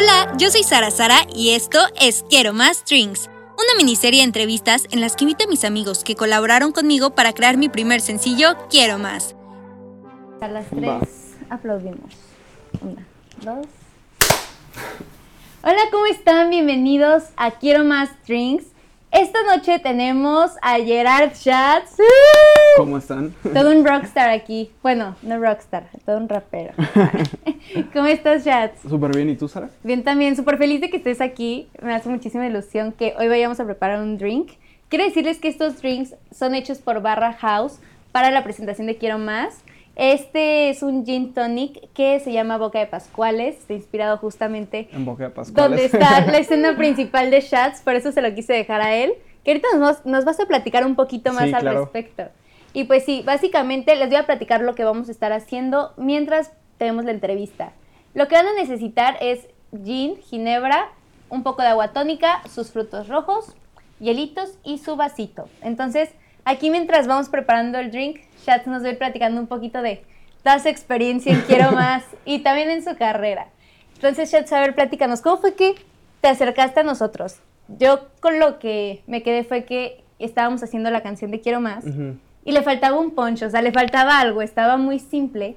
Hola, yo soy Sara Sara y esto es Quiero Más Strings, una miniserie de entrevistas en las que invito a mis amigos que colaboraron conmigo para crear mi primer sencillo Quiero Más. A las tres aplaudimos. Una, dos. Hola, ¿cómo están? Bienvenidos a Quiero Más Strings. Esta noche tenemos a Gerard Schatz. ¿Cómo están? Todo un rockstar aquí. Bueno, no rockstar, todo un rapero. ¿Cómo estás, Schatz? Súper bien, ¿y tú, Sara? Bien, también. Súper feliz de que estés aquí. Me hace muchísima ilusión que hoy vayamos a preparar un drink. Quiero decirles que estos drinks son hechos por Barra House para la presentación de Quiero Más. Este es un gin tonic que se llama Boca de Pascuales, está inspirado justamente En Boca de Pascuales. donde está la escena principal de Shots, por eso se lo quise dejar a él. Que ahorita nos, vas- nos vas a platicar un poquito más Sí, al claro. respecto. Y pues sí, básicamente les voy a platicar lo que vamos a estar haciendo mientras tenemos la entrevista. Lo que van a necesitar es gin, ginebra, un poco de agua tónica, sus frutos rojos, hielitos y su vasito. Entonces, aquí mientras vamos preparando el drink, Shat nos va a ir platicando un poquito de toda su experiencia en Quiero Más y también en su carrera. Entonces, Shat, a ver, platícanos, ¿cómo fue que te acercaste a nosotros? Yo con lo que me quedé fue que estábamos haciendo la canción de Quiero Más Ujú. y le faltaba un poncho, o sea, le faltaba algo, estaba muy simple.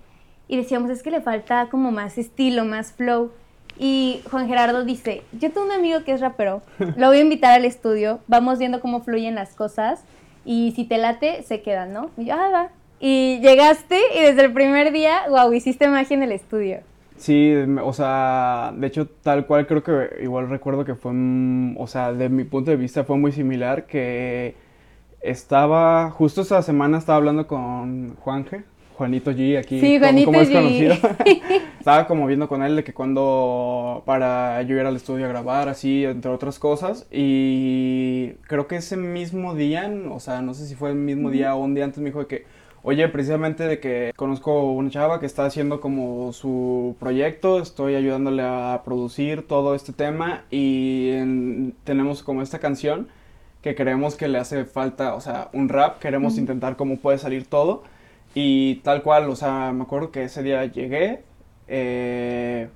Y decíamos, es que le falta como más estilo, más flow. Y Juan Gerardo dice, yo tengo un amigo que es rapero, lo voy a invitar al estudio, vamos viendo cómo fluyen las cosas y si te late, se quedan, ¿no? Y yo, ah, va. Y llegaste y desde el primer día, wow, hiciste magia en el estudio. Sí, o sea, de hecho, tal cual creo que igual recuerdo que fue, mm, o sea, de mi punto de vista fue muy similar, que estaba, justo esta semana estaba hablando con Juanje, Juanito G, aquí, Sí, como- Juanito como es G. conocido. Estaba como viendo con él de que cuando, para yo ir al estudio a grabar, así, entre otras cosas, y creo que ese mismo día, o sea, no sé si fue el mismo día o un día antes, me dijo de que, oye, precisamente de que conozco una chava que está haciendo como su proyecto, estoy ayudándole a producir todo este tema y en- tenemos como esta canción que creemos que le hace falta, o sea, un rap, queremos intentar cómo puede salir todo. Y tal cual, o sea, me acuerdo que ese día llegué, eh,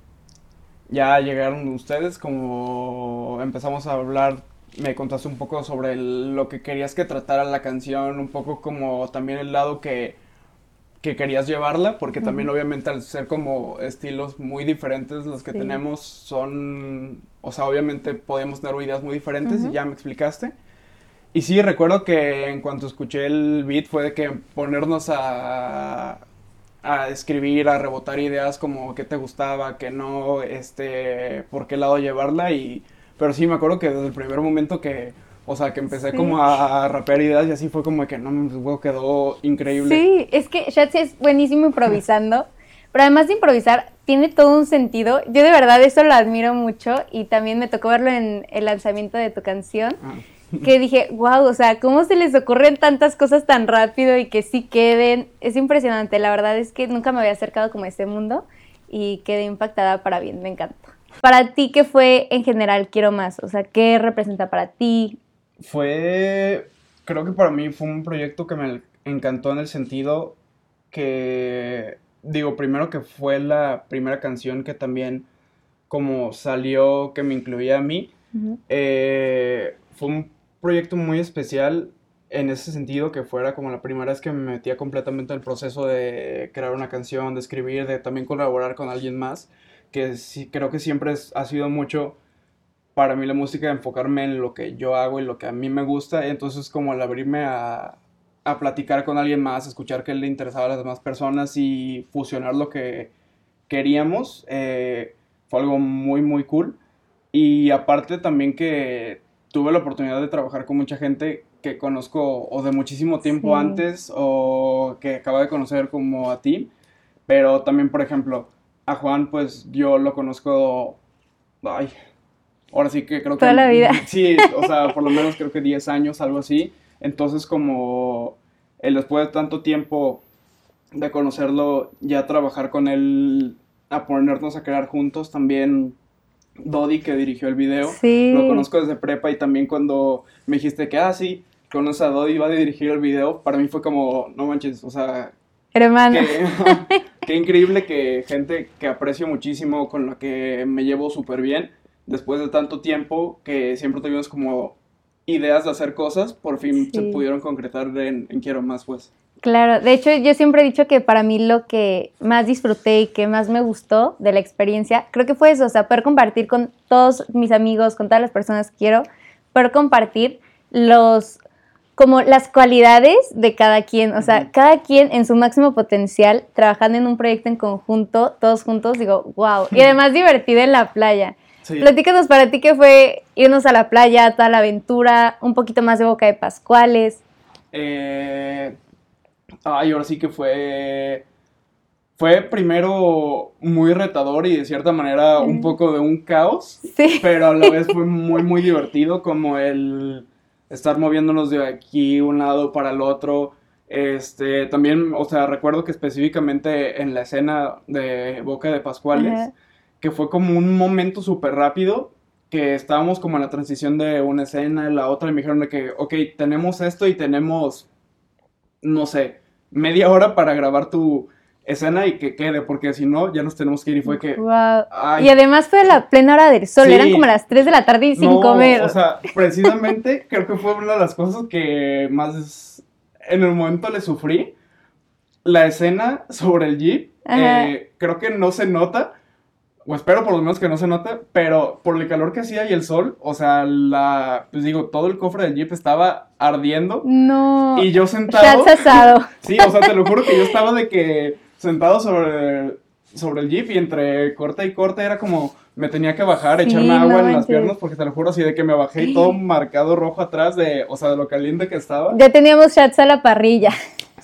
ya llegaron ustedes, como empezamos a hablar, me contaste un poco sobre el- lo que querías que tratara la canción, un poco como también el lado que, que querías llevarla, porque también obviamente al ser como estilos muy diferentes los que Sí. tenemos son, o sea, obviamente podemos tener ideas muy diferentes y ya me explicaste. Y sí, recuerdo que en cuanto escuché el beat fue de que ponernos a, a escribir, a rebotar ideas como qué te gustaba, qué no, este, por qué lado llevarla y... Pero sí, me acuerdo que desde el primer momento que, o sea, que empecé Sí. como a, rapear ideas y así fue como que no, güey, quedó increíble. Sí, es que Shatsi es buenísimo improvisando, pero además de improvisar, tiene todo un sentido. Yo de verdad eso lo admiro mucho y también me tocó verlo en el lanzamiento de tu canción, Ah, que dije, wow, o sea, ¿cómo se les ocurren tantas cosas tan rápido y que sí queden? Es impresionante, la verdad es que nunca me había acercado como a este mundo y quedé impactada para bien, me encanta. Para ti, ¿qué fue en general Quiero Más? O sea, ¿qué representa para ti? Fue, creo que para mí fue un proyecto que me encantó en el sentido que, digo, primero que fue la primera canción que también como salió, que me incluía a mí, eh, fue un proyecto muy especial en ese sentido que fuera como la primera vez que me metía completamente en el proceso de crear una canción, de escribir, de también colaborar con alguien más, que sí, creo que siempre es- ha sido mucho para mí la música enfocarme en lo que yo hago y lo que a mí me gusta, entonces como al abrirme a, a platicar con alguien más, escuchar qué le interesaba a las demás personas y fusionar lo que queríamos, eh, fue algo muy, muy cool. Y aparte también que tuve la oportunidad de trabajar con mucha gente que conozco o de muchísimo tiempo Sí. antes o que acabo de conocer como a ti. Pero también, por ejemplo, a Juan, pues yo lo conozco, ay, ahora sí que creo que... Toda la vida. Sí, o sea, por lo menos creo que 10 años, algo así. Entonces como después de tanto tiempo de conocerlo, ya trabajar con él, a ponernos a crear juntos también. Dodi, que dirigió el video, Sí. lo conozco desde prepa y también cuando me dijiste que, ah, sí, conoces a Dodi, va a dirigir el video, para mí fue como, no manches, o sea, Hermano. que, qué increíble que gente que aprecio muchísimo, con la que me llevo súper bien, después de tanto tiempo, que siempre tuvimos como ideas de hacer cosas, por fin se pudieron concretar en, en Quiero Más, pues. Claro, de hecho yo siempre he dicho que para mí lo que más disfruté y que más me gustó de la experiencia, creo que fue eso, o sea, poder compartir con todos mis amigos, con todas las personas que quiero, poder compartir los, como las cualidades de cada quien, o sea, cada quien en su máximo potencial, trabajando en un proyecto en conjunto, todos juntos, digo, wow, y además divertido en la playa. Sí. Platícanos para ti qué fue irnos a la playa, toda la aventura, un poquito más de Boca de Pascuales. Eh, ay, ahora sí que fue. Fue primero muy retador y de cierta manera un poco de un caos, Sí. pero a la vez fue muy, muy divertido, como el estar moviéndonos de aquí un lado para el otro. Este, también, o sea, recuerdo que específicamente en la escena de Boca de Pascuales, que fue como un momento súper rápido, que estábamos como en la transición de una escena a la otra y me dijeron de que, ok, tenemos esto y tenemos, no sé, media hora para grabar tu escena y que quede, porque si no, ya nos tenemos que ir y fue que... Wow. ay, Y además fue la plena hora del sol, Sí. eran como las 3 de la tarde y sin no, comer. O sea, precisamente creo que fue una de las cosas que más en el momento le sufrí. La escena sobre el Jeep, eh, creo que no se nota, o espero por lo menos que no se note, pero por el calor que hacía y el sol, o sea, la, pues digo, todo el cofre del Jeep estaba ardiendo no. y yo sentado. Asado. Sí, o sea, te lo juro que yo estaba de que sentado sobre, sobre el jeep y entre corte y corte era como me tenía que bajar, Sí, echarme agua no en las piernas porque te lo juro así de que me bajé y todo marcado rojo atrás de, o sea, de lo caliente que estaba. Ya teníamos shots a la parrilla.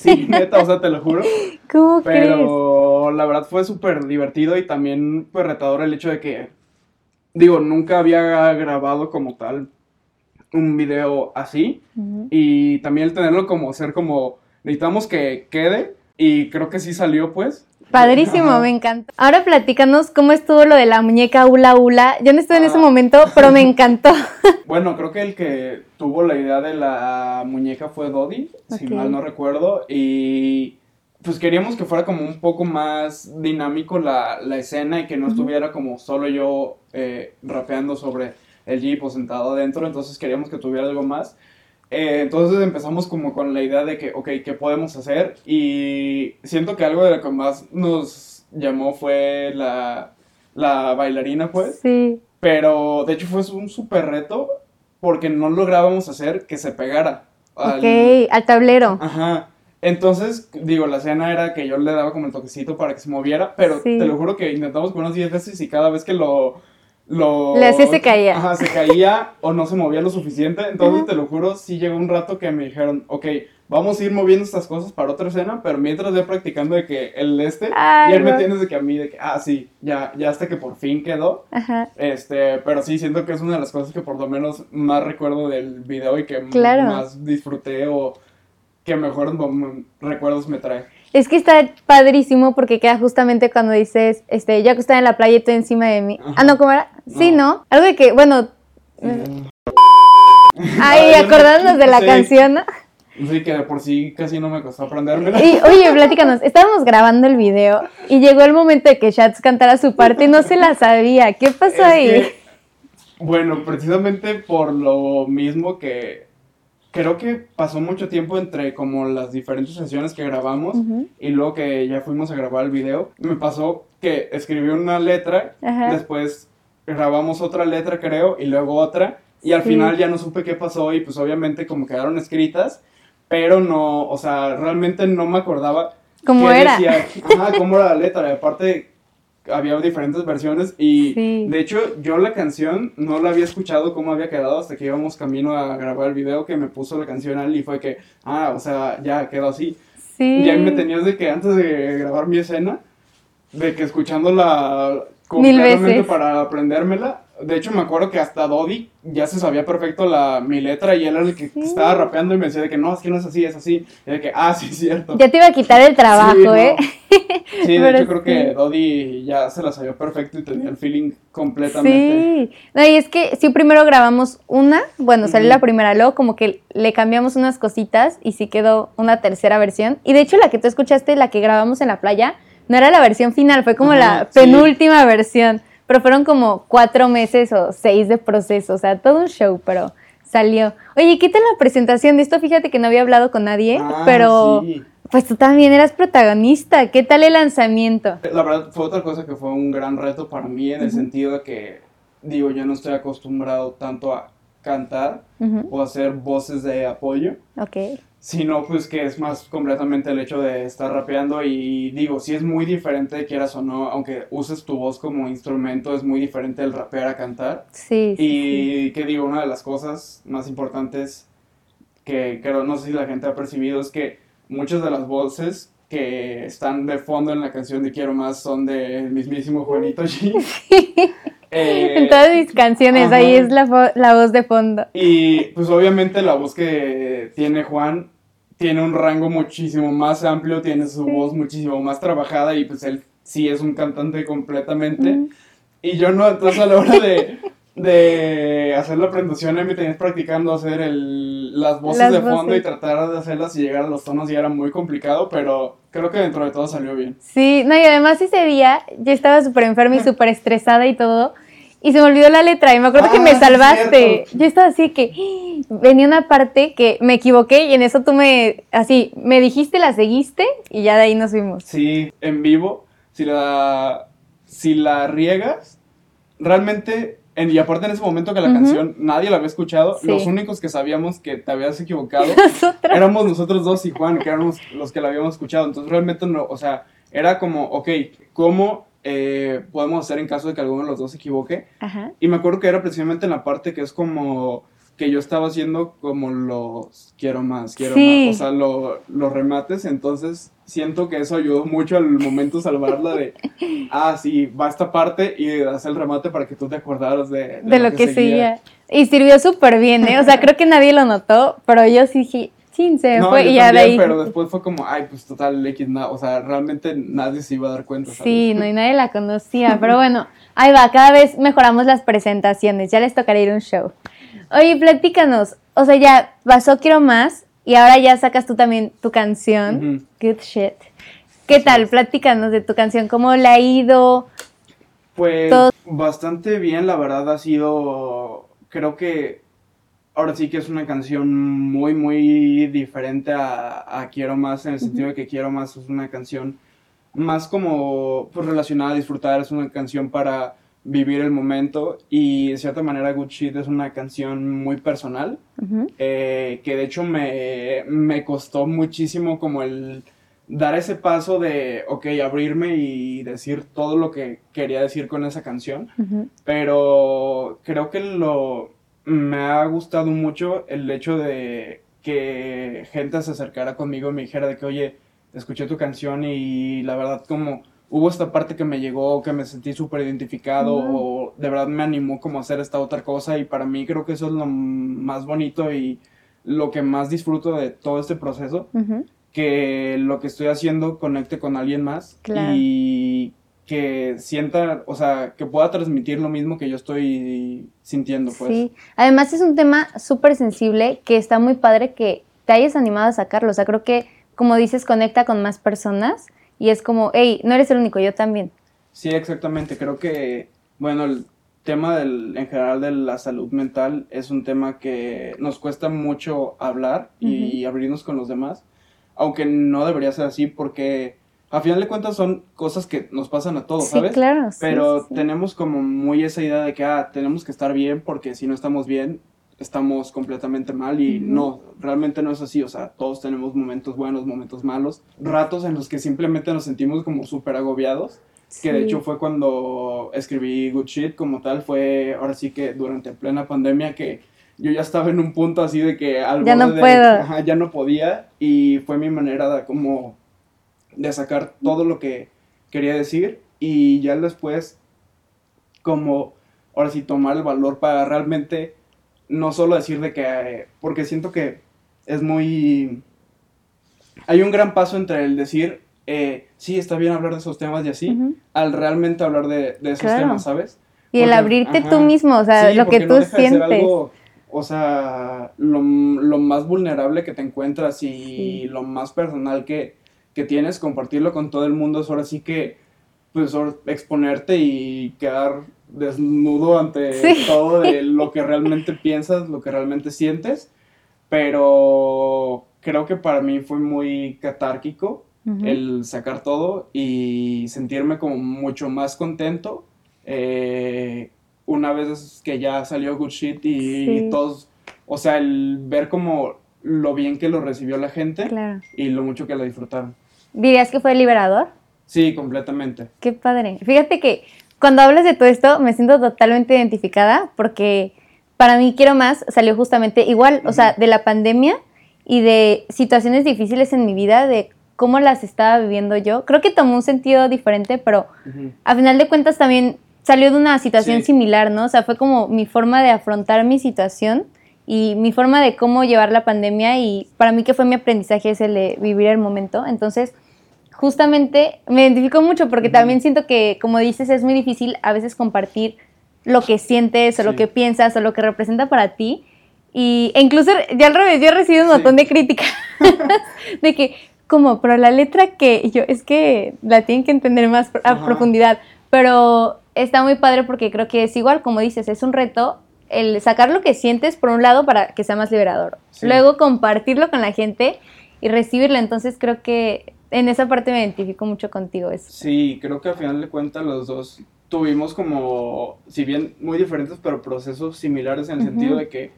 Sí, neta, o sea, te lo juro. ¿Cómo crees? Pero la verdad fue súper divertido y también pues retador el hecho de que, digo, nunca había grabado como tal un video así. Y también el tenerlo como ser como, necesitamos que quede. Y creo que sí salió, pues. Padrísimo, Ajá. me encantó. Ahora platícanos cómo estuvo lo de la muñeca Ula Ula. Yo no estuve en ese Ah. momento, pero me encantó. Bueno, creo que el que tuvo la idea de la muñeca fue Dodi, si mal no recuerdo. Y pues queríamos que fuera como un poco más dinámico la, la escena y que no estuviera como solo yo eh, rapeando sobre el jeep o sentado adentro. Entonces queríamos que tuviera algo más. Eh, entonces empezamos como con la idea de que, ok, ¿qué podemos hacer? Y siento que algo de lo que más nos llamó fue la, la bailarina, pues. Sí. Pero de hecho fue un súper reto porque no lográbamos hacer que se pegara. al- Ok, al tablero. Ajá. Entonces, digo, la escena era que yo le daba como el toquecito para que se moviera, pero Sí. te lo juro que intentamos como unas 10 veces y cada vez que lo... lo Le hacía, se caía. Ajá, se caía o no se movía lo suficiente. Entonces, te lo juro, sí llegó un rato que me dijeron, ok, vamos a ir moviendo estas cosas para otra escena, pero mientras voy practicando de que el este, Ay, y él me no. tienes de que a mí, de que, ah, sí, ya, ya hasta que por fin quedó. Ajá. Este, pero sí, siento que es una de las cosas que por lo menos más recuerdo del video y que Claro. más disfruté o que mejores recuerdos me trae. Es que está padrísimo porque queda justamente cuando dices, este, yo que estaba en la playa y tú encima de mí. Ajá. Ah, no, ¿cómo era? Sí, No. Algo de que, bueno, ay, Ay, yo no- acordándonos de la sí. canción, ¿no? Sí, que de por sí casi no me costó aprendérmela. Y, oye, platícanos, estábamos grabando el video y llegó el momento de que Shats cantara su parte y no se la sabía. ¿Qué pasó Es ahí? que, bueno, precisamente por lo mismo que creo que pasó mucho tiempo entre como las diferentes sesiones que grabamos y luego que ya fuimos a grabar el video, me pasó que escribí una letra, Ajá. después grabamos otra letra creo y luego otra y al Sí. final ya no supe qué pasó y pues obviamente como quedaron escritas, pero no, o sea, realmente no me acordaba ¿Cómo qué era? decía, ajá, cómo era la letra, y aparte había diferentes versiones y Sí. de hecho yo la canción no la había escuchado cómo había quedado hasta que íbamos camino a grabar el video que me puso la canción al y fue que, ah, o sea, ya quedó así. Sí. Y ahí me tenías de que antes de grabar mi escena, de que escuchándola Mil completamente veces. para aprendérmela. De hecho, me acuerdo que hasta Dodi ya se sabía perfecto la, mi letra y él era el que Sí. estaba rapeando y me decía de que no, es que no es así, es así. Y de que, ah, sí, es cierto. Ya te iba a quitar el trabajo, Sí, no. ¿eh? Sí, de hecho creo que Dodi ya se la sabía perfecto y tenía el feeling completamente. Sí. No, y es que sí, primero grabamos una, bueno, salió la primera, luego como que le cambiamos unas cositas y sí quedó una tercera versión. Y de hecho la que tú escuchaste, la que grabamos en la playa, no era la versión final, fue como la sí. penúltima versión. Pero fueron como cuatro meses o seis de proceso, o sea, todo un show, pero salió. Oye, ¿qué tal la presentación de esto? Fíjate que no había hablado con nadie, Ah, pero sí. pues tú también eras protagonista. ¿Qué tal el lanzamiento? La verdad fue otra cosa que fue un gran reto para mí en el sentido de que, digo, yo no estoy acostumbrado tanto a cantar Ujú, o hacer voces de apoyo, Ok. Sino pues que es más completamente el hecho de estar rapeando y digo, si es muy diferente, quieras o no, aunque uses tu voz como instrumento, es muy diferente el rapear a cantar. Sí. sí, sí. Y que digo, una de las cosas más importantes que creo, no sé si la gente ha percibido, es que muchas de las voces que están de fondo en la canción de Quiero Más son del mismísimo Juanito G. Eh, En todas mis canciones, ajá. ahí es la, la voz de fondo. Y pues obviamente la voz que tiene Juan tiene un rango muchísimo más amplio, tiene su Sí. voz muchísimo más trabajada y pues él sí es un cantante completamente. Ujú. Y yo no, entonces a la hora de, de hacer la presentación me tenías practicando hacer el, las voces Las de fondo voces. y tratar de hacerlas y llegar a los tonos y era muy complicado, pero creo que dentro de todo salió bien. Sí, no, y además ese día yo estaba súper enferma y súper estresada y todo. Y se me olvidó la letra y me acuerdo que Ah, me sí, salvaste. Yo estaba así que ¡ah! venía una parte que me equivoqué y en eso tú me, así, me dijiste, la seguiste y ya de ahí nos fuimos. Sí, en vivo, si la, si la riegas, realmente, en- y aparte en ese momento que la canción nadie la había escuchado, Sí. los únicos que sabíamos que te habías equivocado Nosotros. éramos nosotros dos y Juan, que éramos los que la habíamos escuchado. Entonces realmente no, o sea, era como, ok, ¿cómo eh, podemos hacer en caso de que alguno de los dos se equivoque? Ajá. Y me acuerdo que era precisamente en la parte que es como que yo estaba haciendo como los quiero más, quiero Sí. más, o sea, lo- los remates, entonces siento que eso ayudó mucho al momento salvarla de, ah, sí, va esta parte y hacer el remate para que tú te acordaras de, De lo que seguía. Y sirvió súper bien, ¿eh? O sea, creo que nadie lo notó, pero yo sí dije, chin, se No, fue y ya de ahí. pero después fue como, ay, pues total, X, nada, o sea, realmente nadie se iba a dar cuenta, ¿sabes? Sí, no, y nadie la conocía, pero bueno, ahí va, cada vez mejoramos las presentaciones, ya les tocará ir a un show. Oye, platícanos, o sea, ya pasó Quiero Más y ahora ya sacas tú también tu canción. Good Shit. ¿Qué tal? Platícanos de tu canción, ¿cómo le ha ido? Pues Todo- bastante bien, la verdad ha sido, creo que ahora sí que es una canción muy, muy diferente a, a Quiero Más, en el sentido de que Quiero Más es una canción más como pues, relacionada a disfrutar, es una canción para vivir el momento y de cierta manera Good Shit es una canción muy personal, eh, que de hecho me, me costó muchísimo como el dar ese paso de, ok, abrirme y decir todo lo que quería decir con esa canción, pero creo que lo me ha gustado mucho el hecho de que gente se acercara conmigo y me dijera de que, oye, escuché tu canción y la verdad como hubo esta parte que me llegó, que me sentí súper identificado o de verdad me animó como a hacer esta otra cosa y para mí creo que eso es lo más bonito y lo que más disfruto de todo este proceso que lo que estoy haciendo conecte con alguien más Claro. y que sienta, o sea, que pueda transmitir lo mismo que yo estoy sintiendo, pues. Sí, además es un tema súper sensible que está muy padre que te hayas animado a sacarlo. O sea, creo que, como dices, conecta con más personas y es como, hey, no eres el único, yo también. Sí, exactamente. Creo que, bueno, el tema del, en general de la salud mental es un tema que nos cuesta mucho hablar y abrirnos con los demás, aunque no debería ser así porque a final de cuentas son cosas que nos pasan a todos, sí, ¿sabes? claro. sí, Pero sí, sí. tenemos como muy esa idea de que, ah, tenemos que estar bien porque si no estamos bien, estamos completamente mal y no, realmente no es así, o sea, todos tenemos momentos buenos, momentos malos, ratos en los que simplemente nos sentimos como súper agobiados, que de Sí. hecho fue cuando escribí Good Shit como tal, fue ahora sí que durante plena pandemia que yo ya estaba en un punto así de que al Ya no de- puedo. ajá, ya no podía y fue mi manera de como de sacar todo lo que quería decir y ya después como ahora sí tomar el valor para realmente no solo decir de que eh, porque siento que es muy hay un gran paso entre el decir eh, sí está bien hablar de esos temas y así al realmente hablar de, de esos Claro. temas sabes Y el abrirte ajá. tú mismo, o sea, Sí, lo que tú no deja de ser sientes. algo, o sea, lo, lo más vulnerable que te encuentras y Sí. lo más personal que, que tienes, compartirlo con todo el mundo, es ahora sí que, pues, exponerte y quedar desnudo ante todo de lo que realmente piensas, lo que realmente sientes, pero creo que para mí fue muy catárquico el sacar todo y sentirme como mucho más contento. Eh, una vez que ya salió Good Shit y, todos, o sea, el ver como lo bien que lo recibió la gente y lo mucho que lo disfrutaron. ¿Dirías que fue liberador? Sí, completamente. Qué padre. Fíjate que cuando hablas de todo esto me siento totalmente identificada porque para mí Quiero Más salió justamente igual, o sea, de la pandemia y de situaciones difíciles en mi vida, de cómo las estaba viviendo yo. Creo que tomó un sentido diferente, pero a final de cuentas también salió de una situación similar, ¿no? O sea, fue como mi forma de afrontar mi situación y mi forma de cómo llevar la pandemia y para mí que fue mi aprendizaje es el de vivir el momento. Entonces, justamente me identifico mucho porque también siento que, como dices, es muy difícil a veces compartir lo que sientes o lo que piensas o lo que representa para ti. Y, e incluso, ya al revés, yo he recibido un montón de críticas de que, como, pero la letra que yo, es que la tienen que entender más a profundidad. Pero está muy padre porque creo que es igual, como dices, es un reto el sacar lo que sientes por un lado para que sea más liberador. Luego compartirlo con la gente y recibirlo. Entonces creo que en esa parte me identifico mucho contigo. Eso. Sí, creo que al final de cuentas los dos tuvimos como, si bien muy diferentes, pero procesos similares en el sentido de que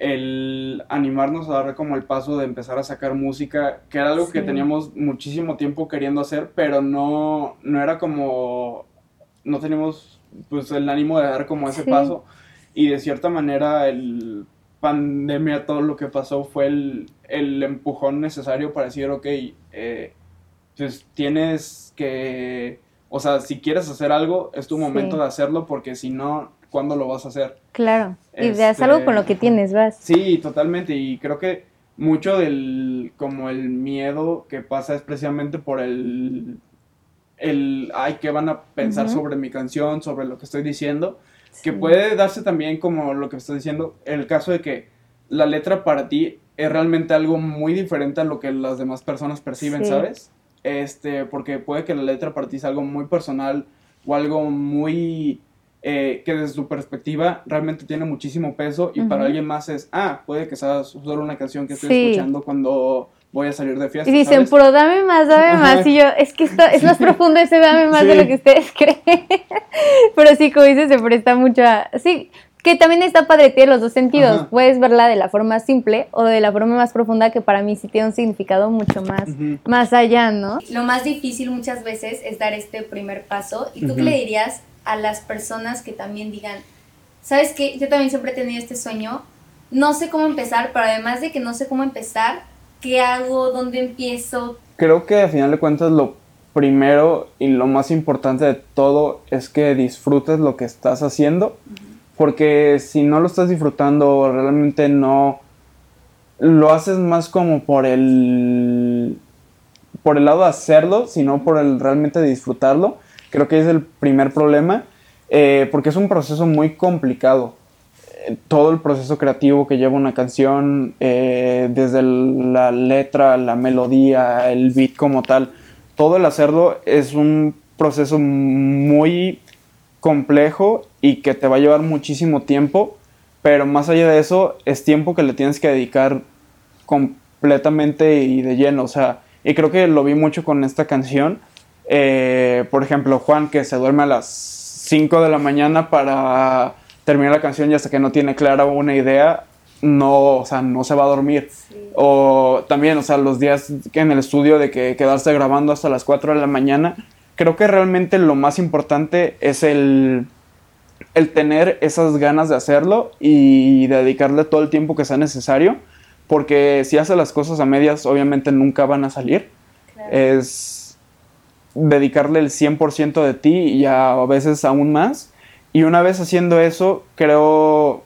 el animarnos a dar como el paso de empezar a sacar música, que era algo que teníamos muchísimo tiempo queriendo hacer, pero no, no era como no tenemos pues el ánimo de dar como ese paso y de cierta manera el pandemia, todo lo que pasó fue el, el empujón necesario para decir, ok, eh, pues tienes que, o sea, si quieres hacer algo, es tu momento de hacerlo porque si no, ¿cuándo lo vas a hacer? Claro, y de hacer algo con lo que tienes, vas. Sí, totalmente, y creo que mucho del, como el miedo que pasa es precisamente por el el, ay, ¿qué van a pensar sobre mi canción, sobre lo que estoy diciendo? Que puede darse también como lo que estoy diciendo, el caso de que la letra para ti es realmente algo muy diferente a lo que las demás personas perciben, ¿sabes? Este, porque puede que la letra para ti sea algo muy personal o algo muy eh, que desde su perspectiva realmente tiene muchísimo peso y para alguien más es, ah, puede que sea solo una canción que estoy escuchando cuando voy a salir de fiesta. Y dicen, pero dame más, dame más. Y yo, es que esto es más profundo ese dame más de lo que ustedes creen. pero sí, como dices, se presta mucho a... Sí, que también está padre, tiene los dos sentidos. Puedes verla de la forma simple o de la forma más profunda, que para mí sí tiene un significado mucho más, más allá, ¿no? Lo más difícil muchas veces es dar este primer paso. ¿Y tú qué le dirías a las personas que también digan, sabes qué, yo también siempre he tenido este sueño, no sé cómo empezar, pero además de que no sé cómo empezar, ¿Qué hago? ¿Dónde empiezo? Creo que al final de cuentas lo primero y lo más importante de todo es que disfrutes lo que estás haciendo. Porque si no lo estás disfrutando, realmente no lo haces más como por el por el lado de hacerlo, sino por el realmente disfrutarlo. Creo que es el primer problema, eh, porque es un proceso muy complicado todo el proceso creativo que lleva una canción, eh, desde la letra, la melodía, el beat como tal, todo el hacerlo es un proceso muy complejo y que te va a llevar muchísimo tiempo, pero más allá de eso es tiempo que le tienes que dedicar completamente y de lleno, o sea, y creo que lo vi mucho con esta canción, eh, por ejemplo, Juan que se duerme a las 5 de la mañana para termina la canción y hasta que no tiene clara una idea, no, o sea, no se va a dormir. O también, o sea, los días en el estudio de que quedarse grabando hasta las 4 de la mañana, creo que realmente lo más importante es el, el tener esas ganas de hacerlo y dedicarle todo el tiempo que sea necesario, porque si haces las cosas a medias, obviamente nunca van a salir. Es dedicarle el 100% de ti y a veces aún más y una vez haciendo eso, creo,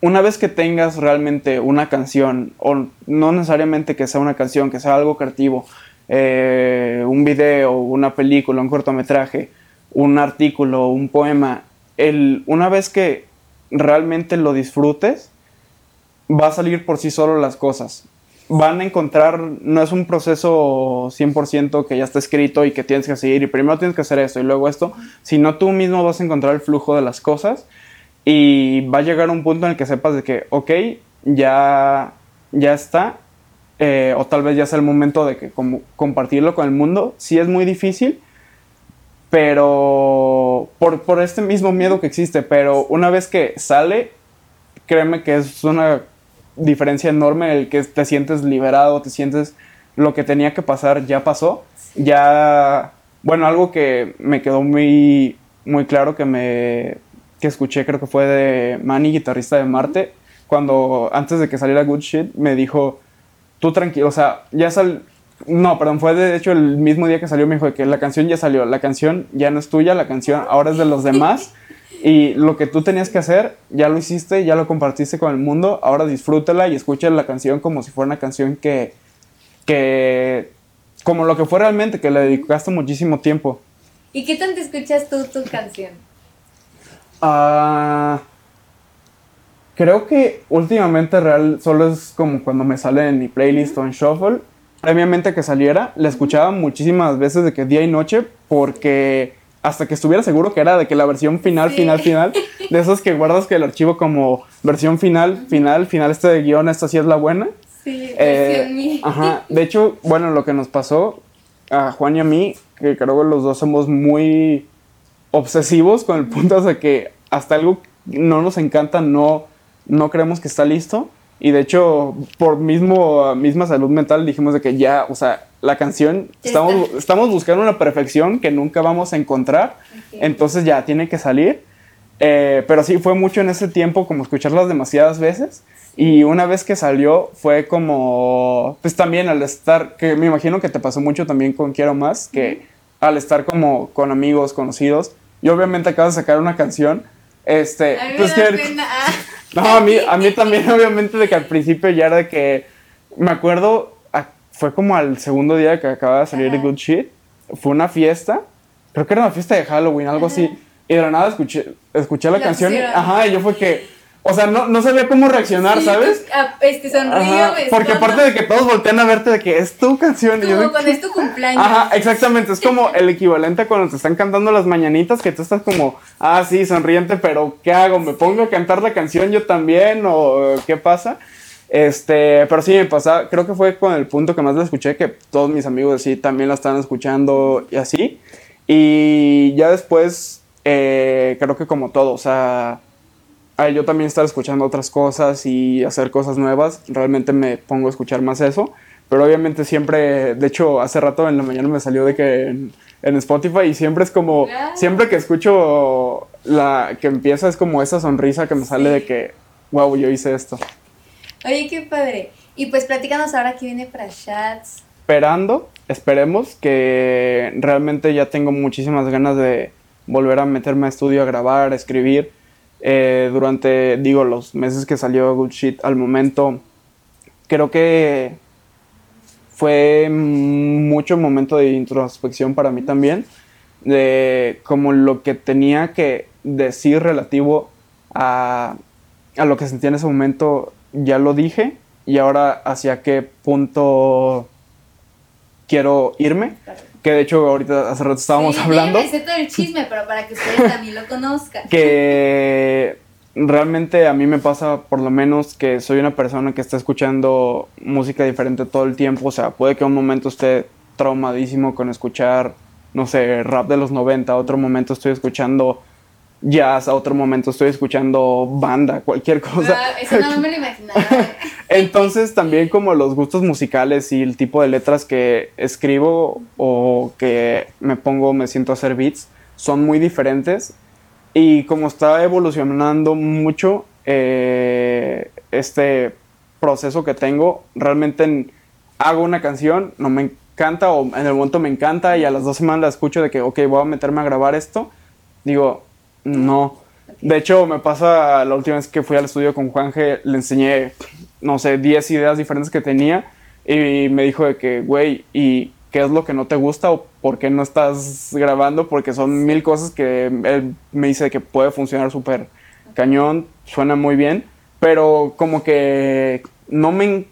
una vez que tengas realmente una canción, o no necesariamente que sea una canción, que sea algo creativo, eh, un video, una película, un cortometraje, un artículo, un poema, el, una vez que realmente lo disfrutes, va a salir por sí solo las cosas. van a encontrar, no es un proceso 100% que ya está escrito y que tienes que seguir y primero tienes que hacer esto y luego esto, sino tú mismo vas a encontrar el flujo de las cosas y va a llegar un punto en el que sepas de que, ok, ya, ya está, eh, o tal vez ya sea el momento de que como, compartirlo con el mundo, sí es muy difícil, pero por, por este mismo miedo que existe, pero una vez que sale, créeme que es una diferencia enorme el que te sientes liberado, te sientes lo que tenía que pasar ya pasó. Ya, bueno, algo que me quedó muy, muy claro que me que escuché, creo que fue de Manny, guitarrista de Marte, cuando antes de que saliera Good Shit, me dijo, tú tranquilo, o sea, ya sal... No, perdón, fue de hecho el mismo día que salió, me dijo que la canción ya salió, la canción ya no es tuya, la canción ahora es de los demás. Y lo que tú tenías que hacer, ya lo hiciste, ya lo compartiste con el mundo, ahora disfrútala y escucha la canción como si fuera una canción que, que, como lo que fue realmente, que le dedicaste muchísimo tiempo. ¿Y qué tanto escuchas tú tu canción? Ah, creo que últimamente real solo es como cuando me sale en mi playlist o en shuffle. Previamente que saliera, la escuchaba muchísimas veces de que día y noche porque hasta que estuviera seguro que era de que la versión final, final, final, de esos que guardas que el archivo como versión final, final, final, este de guion, esta sí es la buena. Sí, eh, Ajá, de hecho, bueno, lo que nos pasó a Juan y a mí, que creo que los dos somos muy obsesivos con el punto de que hasta algo no nos encanta, no, no creemos que está listo. Y de hecho, por mismo, misma salud mental dijimos de que ya, o sea, la canción, estamos, estamos buscando una perfección que nunca vamos a encontrar, entonces ya tiene que salir. Eh, pero sí, fue mucho en ese tiempo como escucharlas demasiadas veces. Y una vez que salió fue como, pues también al estar, que me imagino que te pasó mucho también con Quiero Más, que al estar como con amigos, conocidos, y obviamente acabas de sacar una canción, este, pues que... No, a mí, a mí también, obviamente, de que al principio ya era de que. Me acuerdo, fue como al segundo día que acaba de salir de Good Shit. Fue una fiesta. Creo que era una fiesta de Halloween, algo así. Y de la nada escuché, escuché la, canción. ajá, y yo fue que o sea, no, no sabía cómo reaccionar, ¿sabes? Ah, este sonrío. Porque aparte de que todos voltean a verte de que es tu canción. Como y yo cuando es tu cumpleaños. Ajá, exactamente. Es como el equivalente a cuando te están cantando las mañanitas, que tú estás como, ah, sí, sonriente, pero ¿qué hago? ¿Me pongo a cantar la canción yo también? ¿O qué pasa? Este, pero sí me pasa, creo que fue con el punto que más la escuché, que todos mis amigos así también la estaban escuchando y así. Y ya después, eh, creo que como todo, o sea yo también estar escuchando otras cosas y hacer cosas nuevas, realmente me pongo a escuchar más eso. Pero obviamente siempre, de hecho, hace rato en la mañana me salió de que en, Spotify y siempre es como, siempre que escucho la que empieza es como esa sonrisa que me sale de que, wow, yo hice esto. Oye, qué padre. Y pues platícanos ahora que viene para Chats. Esperando, esperemos que realmente ya tengo muchísimas ganas de volver a meterme a estudio, a grabar, a escribir eh, durante, digo, los meses que salió Good Shit al momento, creo que fue mucho momento de introspección para mí también, de como lo que tenía que decir relativo a, a lo que sentía en ese momento, ya lo dije, y ahora hacia qué punto quiero irme. Que de hecho ahorita hace rato estábamos hablando. Sí, todo el chisme, pero para que ustedes también lo conozcan. Que realmente a mí me pasa por lo menos que soy una persona que está escuchando música diferente todo el tiempo. O sea, puede que un momento esté traumadísimo con escuchar, no sé, rap de los 90, otro momento estoy escuchando jazz, a otro momento estoy escuchando banda, cualquier cosa. Ah, eso no me lo imaginaba. Entonces también como los gustos musicales y el tipo de letras que escribo o que me pongo, me siento a hacer beats, son muy diferentes. Y como está evolucionando mucho eh, este proceso que tengo, realmente hago una canción, no me encanta o en el momento me encanta y a las dos semanas la escucho de que, ok, voy a meterme a grabar esto. Digo, no. De hecho, me pasa la última vez que fui al estudio con Juanje, le enseñé, no sé, 10 ideas diferentes que tenía y me dijo de que, güey, ¿y qué es lo que no te gusta o por qué no estás grabando? Porque son mil cosas que él me dice que puede funcionar súper cañón, suena muy bien, pero como que no me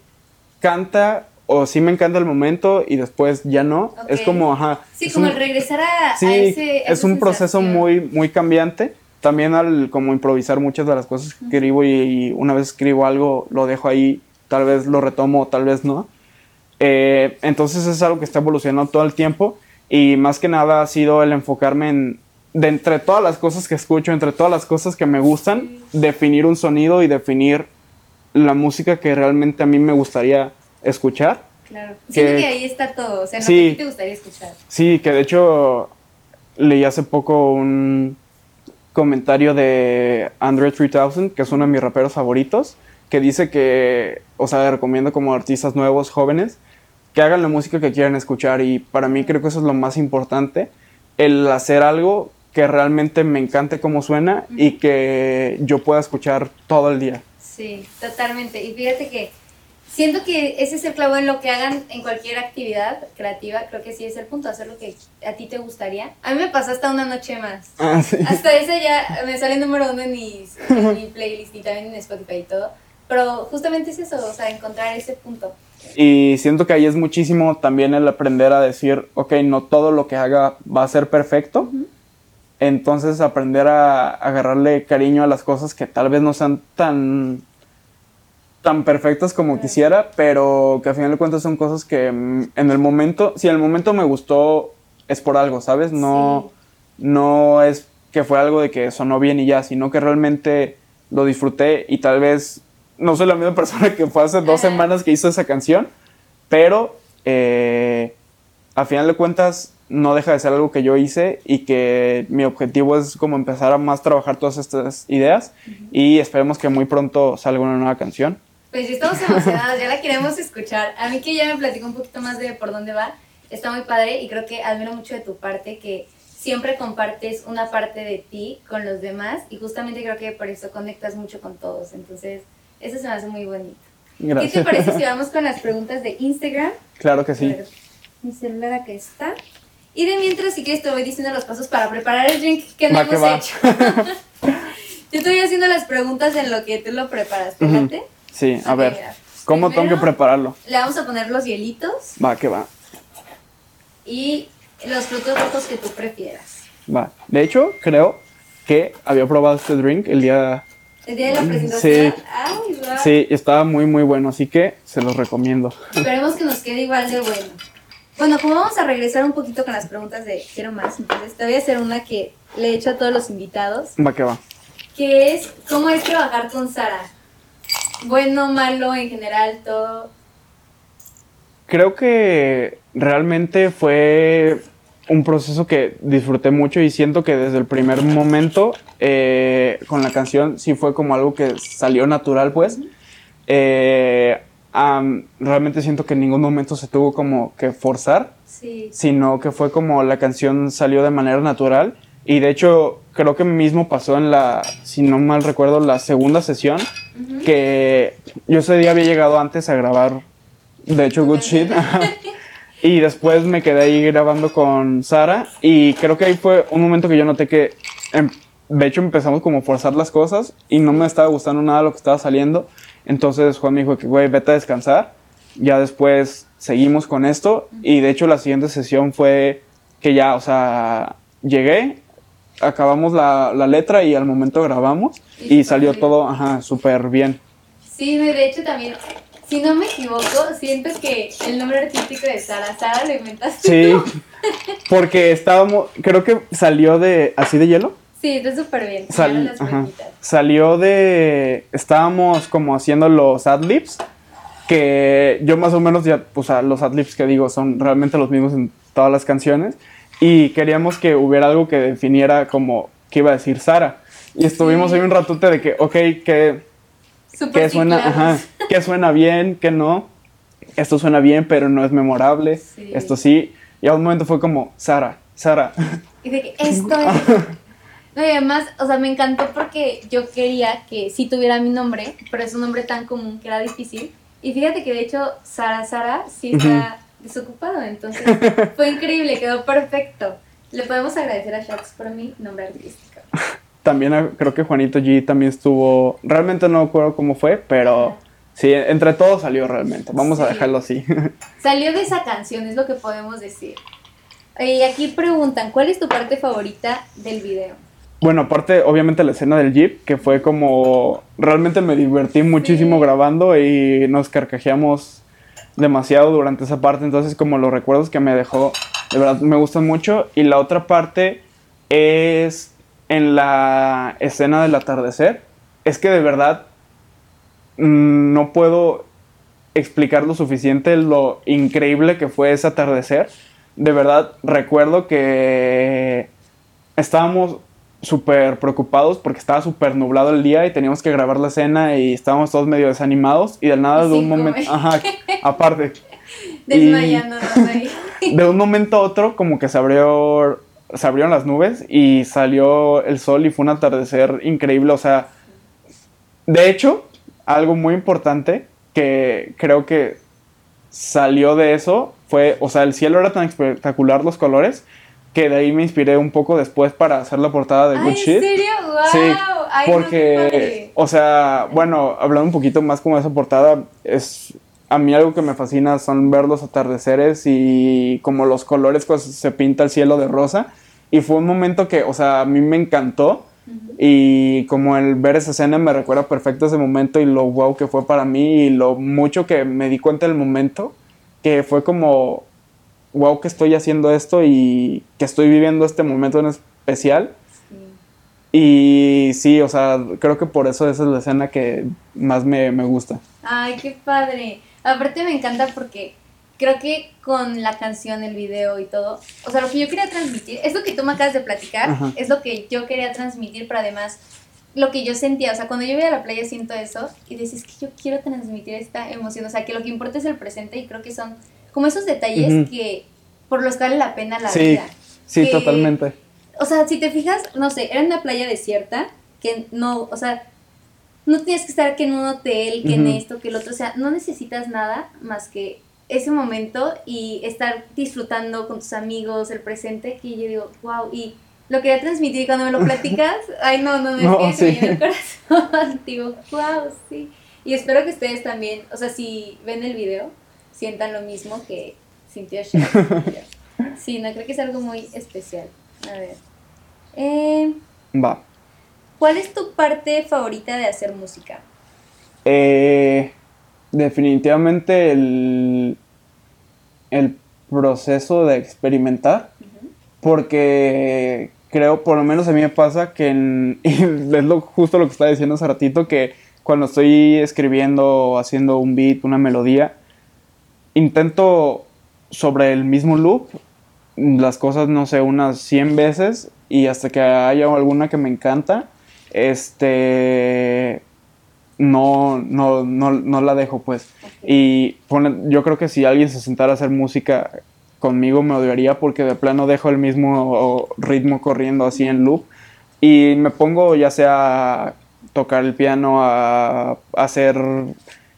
canta o sí me encanta el momento y después ya no. Es Ok. como, ajá. Sí, es como un- el regresar a, a Sí, ese. a es un proceso sensación. muy, muy cambiante. También al como improvisar muchas de las cosas que escribo y, y una vez escribo algo lo dejo ahí, tal vez lo retomo, tal vez no. Eh, entonces es algo que está evolucionando todo el tiempo y más que nada ha sido el enfocarme en, de entre todas las cosas que escucho, entre todas las cosas que me gustan, definir un sonido y definir la música que realmente a mí me gustaría escuchar. Claro. Siento que- que ahí está todo. O sea, en Sí. te gustaría escuchar. Sí, que de hecho leí hace poco un comentario de Andre 3000, que es uno de mis raperos favoritos, que dice que, o sea, le recomiendo como artistas nuevos, jóvenes, que hagan la música que quieran escuchar y para mí creo que eso es lo más importante, el hacer algo que realmente me encante cómo suena y que yo pueda escuchar todo el día. Sí, totalmente. Y fíjate que siento que ese es el clavo en lo que hagan en cualquier actividad creativa. Creo que sí es el punto, hacer lo que a ti te gustaría. A mí me pasó hasta una noche más. Ah, sí. Hasta esa ya me sale número uno en, mis, en mi playlist y también en Spotify y todo. Pero justamente es eso, o sea, encontrar ese punto. Y siento que ahí es muchísimo también el aprender a decir, ok, no todo lo que haga va a ser perfecto. Entonces aprender a agarrarle cariño a las cosas que tal vez no sean tan, tan perfectas como quisiera, pero que al final de cuentas son cosas que mm, en el momento, si en el momento me gustó, es por algo, ¿sabes? No, no es que fue algo de que sonó bien y ya, sino que realmente lo disfruté y tal vez no soy la misma persona que fue hace dos semanas que hizo esa canción, pero eh, a final de cuentas no deja de ser algo que yo hice y que mi objetivo es como empezar a más trabajar todas estas ideas y esperemos que muy pronto salga una nueva canción. Pues ya estamos emocionados, ya la queremos escuchar. A mí que ya me platicó un poquito más de por dónde va, está muy padre y creo que admiro mucho de tu parte que siempre compartes una parte de ti con los demás y justamente creo que por eso conectas mucho con todos. Entonces, eso se me hace muy bonito. Gracias. ¿Qué te parece si vamos con las preguntas de Instagram? claro que sí. Ver, Mi celular acá está. Y de mientras, si quieres, te voy diciendo los pasos para preparar el drink que no Va hemos hecho. Yo te voy haciendo las preguntas en lo que tú lo preparas. ¿te Ujú. late? Sí, a ver. ¿cómo tengo que prepararlo? Le vamos a poner los hielitos Va, que va. y los frutos rojos que tú prefieras. Va. De hecho, creo que había probado este drink el día... El día de la presentación. Sí. Ay. Sí, estaba muy, muy bueno, así que se los recomiendo. Esperemos que nos quede igual de bueno. Bueno, como vamos a regresar un poquito con las preguntas de quiero más, entonces te voy a hacer una que le he hecho a todos los invitados, Va, que va. que es ¿cómo es trabajar con Sara? Bueno, malo, en general, todo. Creo que realmente fue un proceso que disfruté mucho y siento que desde el primer momento eh, con la canción sí fue como algo que salió natural, pues. Eh, am, realmente siento que en ningún momento se tuvo como que forzar, Sí. sino que fue como la canción salió de manera natural. Y de hecho, creo que mismo pasó en la, si no mal recuerdo, la segunda sesión, que yo ese día había llegado antes a grabar, de hecho, Good Shit. y después me quedé ahí grabando con Sara. Y creo que ahí fue un momento que yo noté que, em, de hecho, empezamos como a forzar las cosas y no me estaba gustando nada lo que estaba saliendo. Entonces Juan me dijo que, güey, vete a descansar. Ya después seguimos con esto. Y de hecho, la siguiente sesión fue que ya, o sea, llegué, acabamos la, la letra y al momento grabamos. Y Y salió bien. todo, ajá, súper bien. Sí, de hecho también, si no me equivoco, siento que el nombre artístico de Sara, Sara lo inventaste Sí, tú. porque estábamos, creo que salió de, así de hielo. Sí, está súper bien. Sal- las ajá. Salió de. Estábamos como haciendo los adlibs. Que yo más o menos ya, o sea, los adlibs que digo son realmente los mismos en todas las canciones. Y queríamos que hubiera algo que definiera como qué iba a decir Sara. Y estuvimos Sí. ahí un ratote de que, ok, que, que suena, ajá, que suena bien, que no. Esto suena bien, pero no es memorable. Sí. Esto sí. Y a un momento fue como, Sara, Sara. Y de que esto es. No, y además, o sea, me encantó porque yo quería que sí tuviera mi nombre, pero es un nombre tan común que era difícil. Y fíjate que de hecho, Sara Sara sí está desocupado, entonces fue increíble, quedó perfecto. Le podemos agradecer a Shax por mi nombre artístico. También ah, creo que Juanito G también estuvo. Realmente no recuerdo cómo fue, pero Sí, entre todos salió realmente. Vamos a dejarlo así. Salió de esa canción, es lo que podemos decir. Y aquí preguntan, ¿cuál es tu parte favorita del video? Bueno, aparte, obviamente, la escena del Jeep, que fue como. Realmente me divertí muchísimo Sí. grabando y nos carcajeamos demasiado durante esa parte. Entonces, como los recuerdos que me dejó, de verdad me gustan mucho. Y la otra parte es en la escena del atardecer. Es que de verdad mm, no puedo explicar lo suficiente lo increíble que fue ese atardecer. De verdad recuerdo que estábamos súper preocupados porque estaba súper nublado el día y teníamos que grabar la escena y estábamos todos medio desanimados y del nada de un momento, ajá, aparte, Desmayándonos ahí. de un momento a otro como que se abrió se abrieron las nubes y salió el sol y fue un atardecer increíble, o sea, de hecho, algo muy importante que creo que salió de eso fue, o sea, el cielo era tan espectacular los colores que de ahí me inspiré un poco después para hacer la portada de Ay, Good ¿en Shit. serio? ¡Wow! Sí, Ay, porque, o sea, bueno, hablando un poquito más como de esa portada, es a mí algo que me fascina son ver los atardeceres y como los colores cuando se pinta el cielo de rosa. Y fue un momento que, o sea, a mí me encantó. Y como el ver esa escena me recuerda perfecto ese momento y lo wow que fue para mí y lo mucho que me di cuenta del momento, que fue como, wow que estoy haciendo esto y que estoy viviendo este momento en especial. Y sí, o sea, creo que por eso esa es la escena que más me, me gusta. Ay, qué padre. Aparte me encanta porque creo que con la canción, el video y todo, o sea, lo que yo quería transmitir, es lo que tú me acabas de platicar, Ajá. es lo que yo quería transmitir, pero además lo que yo sentía, o sea, cuando yo voy a la playa siento eso y dices que yo quiero transmitir esta emoción, o sea, que lo que importa es el presente y creo que son como esos detalles que por los que vale la pena la Sí, vida. Sí, Que- totalmente. O sea, si te fijas, no sé, era una playa desierta, que no, o sea, no tienes que estar que en un hotel, que en esto, que el otro, o sea, no necesitas nada más que ese momento y estar disfrutando con tus amigos el presente, que yo digo, wow, y lo quería transmitir y cuando me lo platicas, ay, no, no, no, No, es que se me sí. llena el corazón, digo, wow, sí. Y espero que ustedes también, o sea, si ven el video, sientan lo mismo que sintió Shea. Sí, no, creo que es algo muy especial. A ver. Eh, Va. ¿Cuál es tu parte favorita de hacer música? Eh, definitivamente el, el proceso de experimentar, porque creo, por lo menos a mí me pasa que en- es lo, justo lo que estaba diciendo hace ratito, que cuando estoy escribiendo haciendo un beat, una melodía, intento sobre el mismo loop las cosas, no sé, unas 100 veces y hasta que haya alguna que me encanta, este, no, no, no, no la dejo pues. Y pone- yo creo que si alguien se sentara a hacer música conmigo me odiaría porque de plano dejo el mismo ritmo corriendo así en loop y me pongo ya sea a tocar el piano, a, a hacer,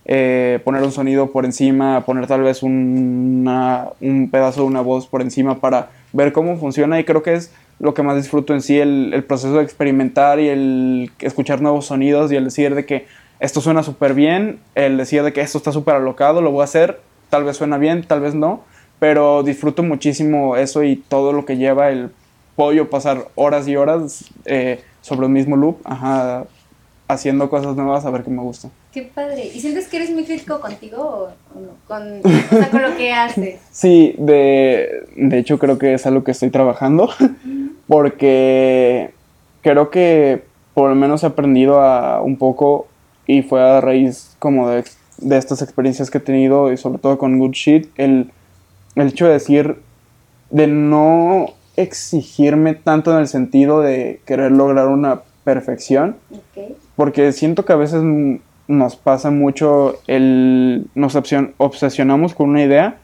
eh, poner un sonido por encima, poner tal vez un pedazo de una voz por encima para ver cómo funciona y creo que es lo que más disfruto en sí, el, proceso de experimentar y el escuchar nuevos sonidos y el decir de que esto suena súper bien, el decir de que esto está súper alocado, lo voy a hacer, tal vez suena bien, tal vez no, pero disfruto muchísimo eso y todo lo que lleva el pollo pasar horas y horas eh, sobre el mismo loop, haciendo cosas nuevas a ver qué me gusta. Qué padre. ¿Y sientes que eres muy crítico contigo o, no? Con, o sea, con lo que haces. Sí, de, de hecho creo que es algo que estoy trabajando porque creo que por lo menos he aprendido a un poco y fue a raíz como de, de estas experiencias que he tenido y sobre todo con Good Shit, el, el hecho de decir, de no exigirme tanto en el sentido de querer lograr una perfección, porque siento que a veces nos pasa mucho el nos obsesionamos con una idea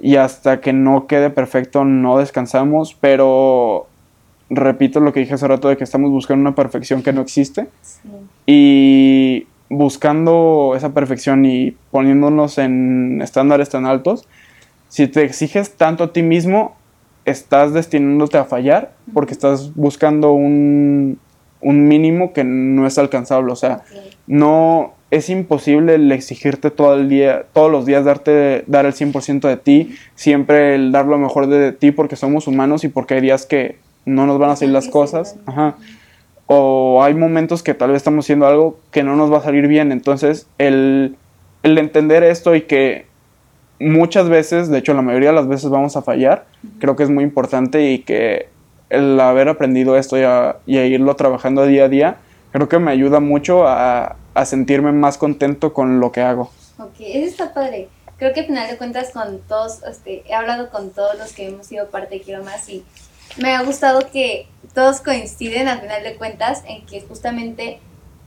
y hasta que no quede perfecto no descansamos, pero repito lo que dije hace rato de que estamos buscando una perfección que no existe Sí. y buscando esa perfección y poniéndonos en estándares tan altos, si te exiges tanto a ti mismo, estás destinándote a fallar porque estás buscando un, un mínimo que no es alcanzable. O sea, no es imposible el exigirte todo el día, todos los días darte, dar el 100% de ti, siempre el dar lo mejor de ti porque somos humanos y porque hay días que no nos van a salir las cosas. Ajá. O hay momentos que tal vez estamos haciendo algo que no nos va a salir bien. Entonces, el, el entender esto y que muchas veces, de hecho la mayoría de las veces vamos a fallar, creo que es muy importante y que el haber aprendido esto y a, y a irlo trabajando día a día, creo que me ayuda mucho a, a sentirme más contento con lo que hago. Ok, eso está padre. Creo que al final de cuentas con todos, este, he hablado con todos los que hemos sido parte de Quiero Más y me ha gustado que todos coinciden al final de cuentas en que justamente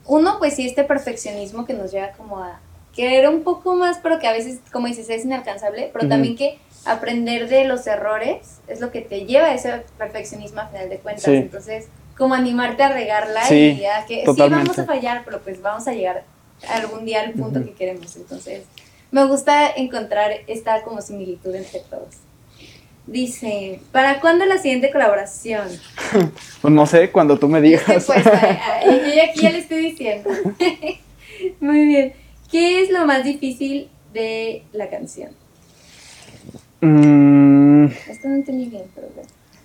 uno, pues sí, este perfeccionismo que nos lleva como a querer un poco más, pero que a veces, como dices, es inalcanzable, pero también que aprender de los errores es lo que te lleva a ese perfeccionismo al final de cuentas. Entonces, como animarte a regarla y a que sí, vamos a fallar, pero pues vamos a llegar algún día al punto que queremos. Entonces, me gusta encontrar esta como similitud entre todos. Dice, ¿para cuándo la siguiente colaboración? pues no sé, cuando tú me digas. pues, yo aquí ya le estoy diciendo. Muy bien. ¿Qué es lo más difícil de la canción? Mm. Esto no entendí bien, pero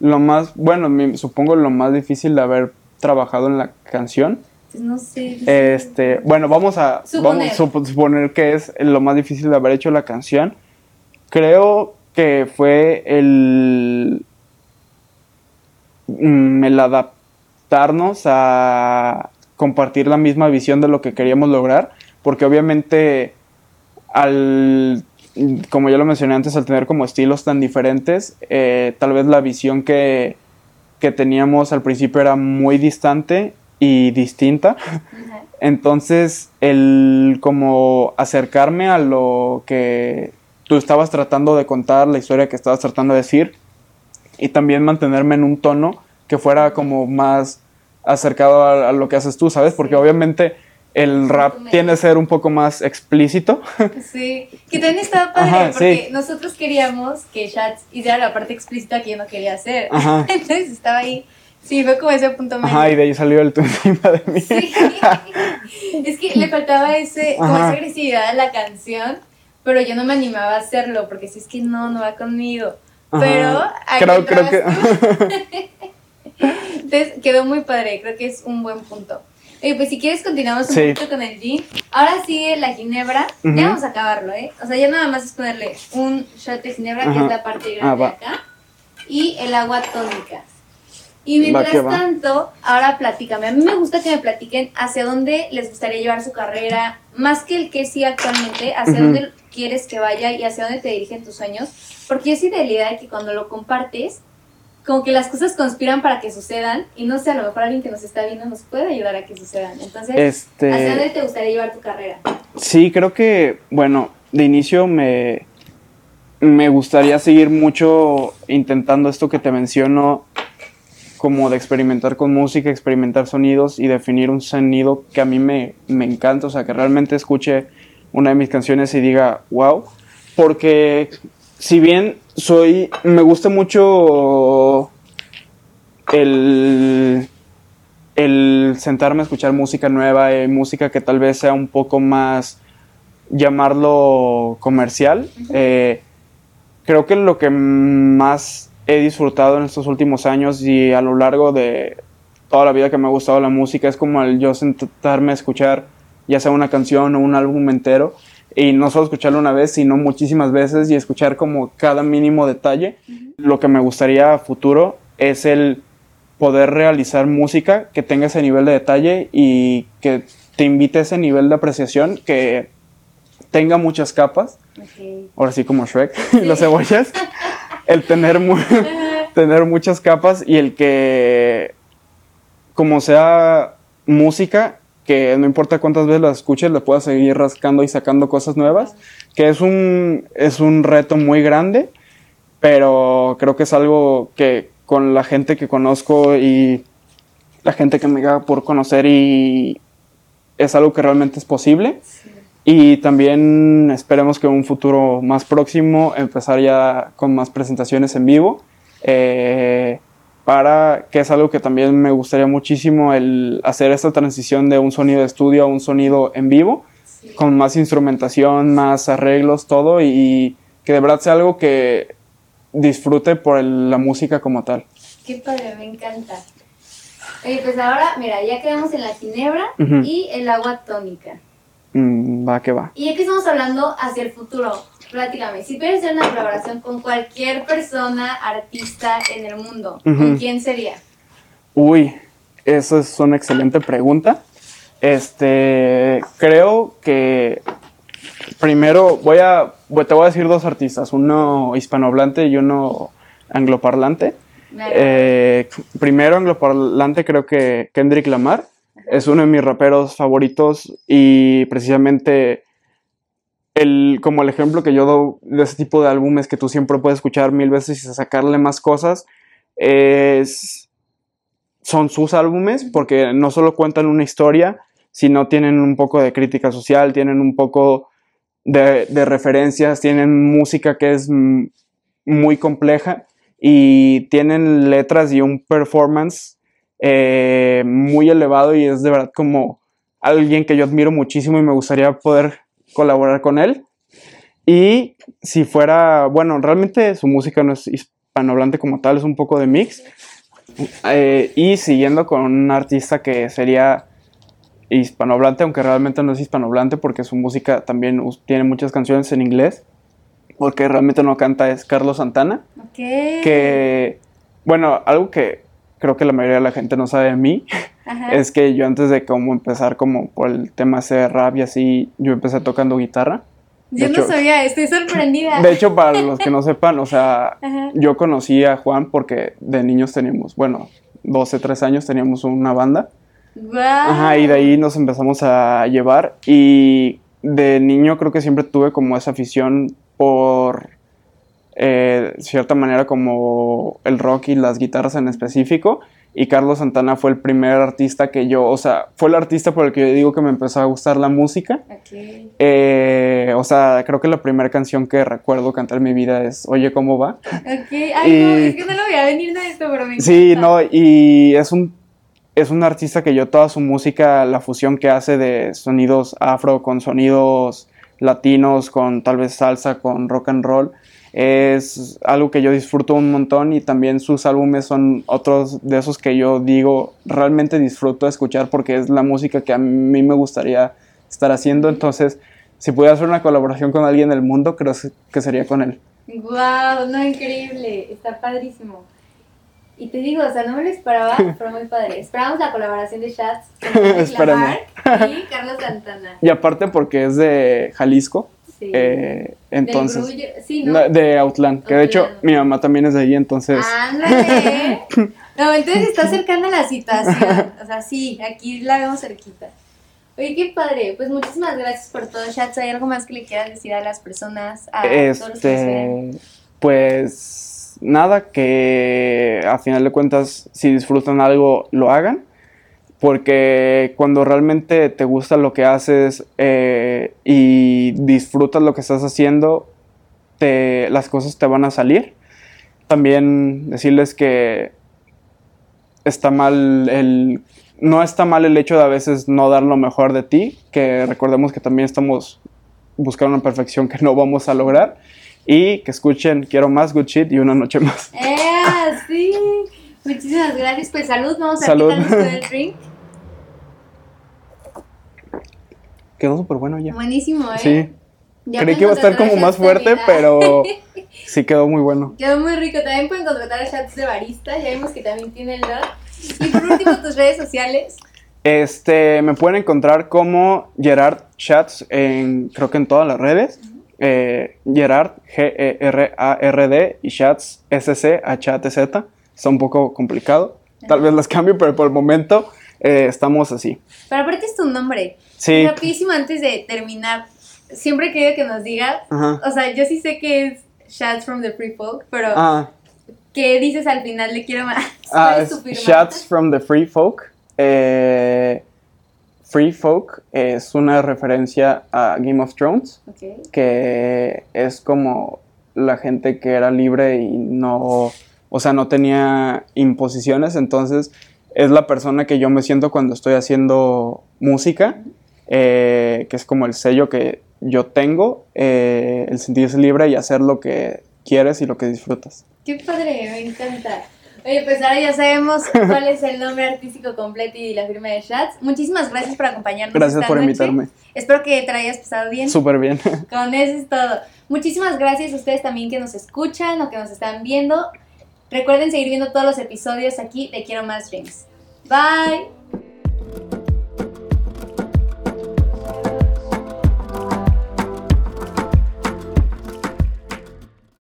lo más, bueno, supongo lo más difícil de haber trabajado en la canción. Pues no sé. Este, bueno, vamos a suponer. Vamos suponer que es lo más difícil de haber hecho la canción. Creo que fue el, mm, el adaptarnos a compartir la misma visión de lo que queríamos lograr, porque obviamente al como ya lo mencioné antes, al tener como estilos tan diferentes, eh, tal vez la visión que, que, teníamos al principio era muy distante y distinta. Entonces, el como acercarme a lo que tú estabas tratando de contar, la historia que estabas tratando de decir, y también mantenerme en un tono que fuera como más acercado a, a lo que haces tú, ¿sabes? Porque obviamente el rap tiene que ser un poco más explícito. Sí, que también estaba padre porque nosotros queríamos que Shats hiciera la parte explícita que yo no quería hacer. Entonces estaba ahí. Sí, fue como ese punto medio. Ajá, y de ahí salió el tú encima de mí. Sí. es que le faltaba ese, como esa agresividad a la canción, pero yo no me animaba a hacerlo porque si es que no, no va conmigo. Pero creo, creo que. Entonces quedó muy padre, creo que es un buen punto pues si quieres continuamos un poquito con el gin. Ahora sigue la ginebra. Ya vamos a acabarlo, ¿eh? O sea, ya nada más es ponerle un shot de ginebra, que es la parte ah, grande de acá. Y el agua tónica. Y mientras tanto, ahora platícame. A mí me gusta que me platiquen hacia dónde les gustaría llevar su carrera, más que el que sí actualmente, hacia dónde quieres que vaya y hacia dónde te dirigen tus sueños. Porque es idea de que cuando lo compartes, como que las cosas conspiran para que sucedan y no sé, a lo mejor alguien que nos está viendo nos puede ayudar a que sucedan. Entonces, este... ¿hacia dónde te gustaría llevar tu carrera? Sí, creo que, bueno, de inicio me, me gustaría seguir mucho intentando esto que te menciono, como de experimentar con música, experimentar sonidos y definir un sonido que a mí me, me encanta, o sea, que realmente escuche una de mis canciones y diga, wow, porque si bien soy, me gusta mucho el, el sentarme a escuchar música nueva, y música que tal vez sea un poco más, llamarlo comercial. Eh, creo que lo que más he disfrutado en estos últimos años y a lo largo de toda la vida que me ha gustado la música es como el yo sentarme a escuchar ya sea una canción o un álbum entero y no solo escucharlo una vez, sino muchísimas veces y escuchar como cada mínimo detalle. Lo que me gustaría a futuro es el poder realizar música que tenga ese nivel de detalle y que te invite a ese nivel de apreciación que tenga muchas capas. Ahora sí como Shrek y las cebollas. el tener, tener muchas capas y el que como sea música que no importa cuántas veces la escuches, le puedas seguir rascando y sacando cosas nuevas, que es un, es un reto muy grande, pero creo que es algo que con la gente que conozco y la gente que me da por conocer y es algo que realmente es posible. Y también esperemos que en un futuro más próximo empezar ya con más presentaciones en vivo. Eh, para que es algo que también me gustaría muchísimo el hacer esta transición de un sonido de estudio a un sonido en vivo con más instrumentación, más arreglos, todo, y que de verdad sea algo que disfrute por el- la música como tal. Qué padre, me encanta. Oye, pues ahora, mira, ya quedamos en la ginebra y el agua tónica. Mm, va que va. Y ya que estamos hablando hacia el futuro, platícame, si pudieras hacer una colaboración con cualquier persona, artista en el mundo, ¿con quién sería? Uy, esa es una excelente pregunta. Este, creo que primero voy a, te voy a decir dos artistas, uno hispanohablante y uno angloparlante. Eh, primero angloparlante creo que Kendrick Lamar es uno de mis raperos favoritos y precisamente el, como el ejemplo que yo doy de ese tipo de álbumes que tú siempre puedes escuchar mil veces y sacarle más cosas es son sus álbumes porque no solo cuentan una historia sino tienen un poco de crítica social tienen un poco de, referencias tienen música que es muy compleja y tienen letras y un performance eh, muy elevado y es de verdad como alguien que yo admiro muchísimo y me gustaría poder colaborar con él. Y si fuera, bueno, realmente su música no es hispanohablante como tal, es un poco de mix. Eh, y siguiendo con un artista que sería hispanohablante, aunque realmente no es hispanohablante porque su música también tiene muchas canciones en inglés, porque realmente no canta, es Carlos Santana Ok. que, bueno, algo que creo que la mayoría de la gente no sabe de mí, Ajá. es que yo antes de como empezar como por el tema de rap y así, yo empecé tocando guitarra. Yo no sabía, estoy sorprendida. De hecho, para los que no sepan, o sea, Ajá. yo conocí a Juan porque de niños teníamos, bueno, 12, 13 años teníamos una banda. Ajá, y de ahí nos empezamos a llevar y de niño creo que siempre tuve como esa afición por eh, cierta manera como el rock y las guitarras en específico y Carlos Santana fue el primer artista que yo, o sea, fue el artista por el que yo digo que me empezó a gustar la música. Ok. Eh, o sea, creo que la primera canción que recuerdo cantar en mi vida es Oye, ¿cómo va? Ok. Ay, no, es que no lo voy a venir de esto, pero me Sí, encanta. no, y es un, es un artista que yo toda su música, la fusión que hace de sonidos afro con sonidos latinos, con tal vez salsa, con rock and roll, es algo que yo disfruto un montón y también sus álbumes son otros de esos que yo digo realmente disfruto escuchar porque es la música que a mí me gustaría estar haciendo, entonces si pudiera hacer una colaboración con alguien del mundo, creo que sería con él. Wow, no, increíble, está padrísimo. Y te digo, o sea, no me lo esperaba, pero muy padre. Esperamos la colaboración de Shats con y Carlos Santana. Y aparte porque es de Jalisco, Sí. eh, entonces... Grullo- sí, ¿no? No, de Outland, que de hecho mi mamá también es de ahí, entonces... Ándale. No, entonces está cercana la situación. O sea, sí, aquí la vemos cerquita. Oye, qué padre. Pues muchísimas gracias por todo, Shats. ¿Hay algo más que le quieras decir a las personas, a todos los que este, pues nada, que a final de cuentas, si disfrutan algo, lo hagan, porque cuando realmente te gusta lo que haces eh, y disfrutas lo que estás haciendo, te, las cosas te van a salir. También decirles que está mal el no está mal el hecho de a veces no dar lo mejor de ti, que recordemos que también estamos buscando una perfección que no vamos a lograr y que escuchen Quiero más good shit y una noche más. ¡Eh! Sí. Muchísimas gracias. Pues salud. Vamos a Salud. quitarnos el drink. Quedó súper bueno ya. Buenísimo, ¿eh? Sí, Ya creí que iba a estar como más fuerte, pero sí quedó muy bueno. Quedó muy rico. También pueden contratar a Chats de barista. Ya vimos que también tiene el. Y por último, tus redes sociales. Este, me pueden encontrar como Gerard Chats en, creo que en todas las redes. Eh, Gerard, G-E-R-A-R-D y Chats, S-C-H-A-T-Z. Está un poco complicado. Tal vez las cambio, pero por el momento eh, estamos así. Pero aparte es tu nombre. Sí. Rapidísimo antes de terminar. Siempre he querido que nos digas. Ajá. O sea, yo sí sé que es Chats from the Free Folk, pero Ah, ¿qué dices al final? Le quiero más. ah, ¿Cuál es tu? Shots from the Free Folk. Eh, Free Folk es una referencia a Game of Thrones. Ok. que es como la gente que era libre y no, o sea, no tenía imposiciones, entonces es la persona que yo me siento cuando estoy haciendo música eh, que es como el sello que yo tengo, eh, el sentirse libre y hacer lo que quieres y lo que disfrutas. Qué padre, me encanta. Oye, pues ahora ya sabemos cuál es el nombre artístico completo y la firma de Shats. Muchísimas gracias por acompañarnos. Gracias esta por noche. invitarme. Espero que te hayas pasado bien. Súper bien. Con eso es todo. Muchísimas gracias a ustedes también que nos escuchan o que nos están viendo. Recuerden seguir viendo todos los episodios aquí de Quiero Más Dreams. Bye.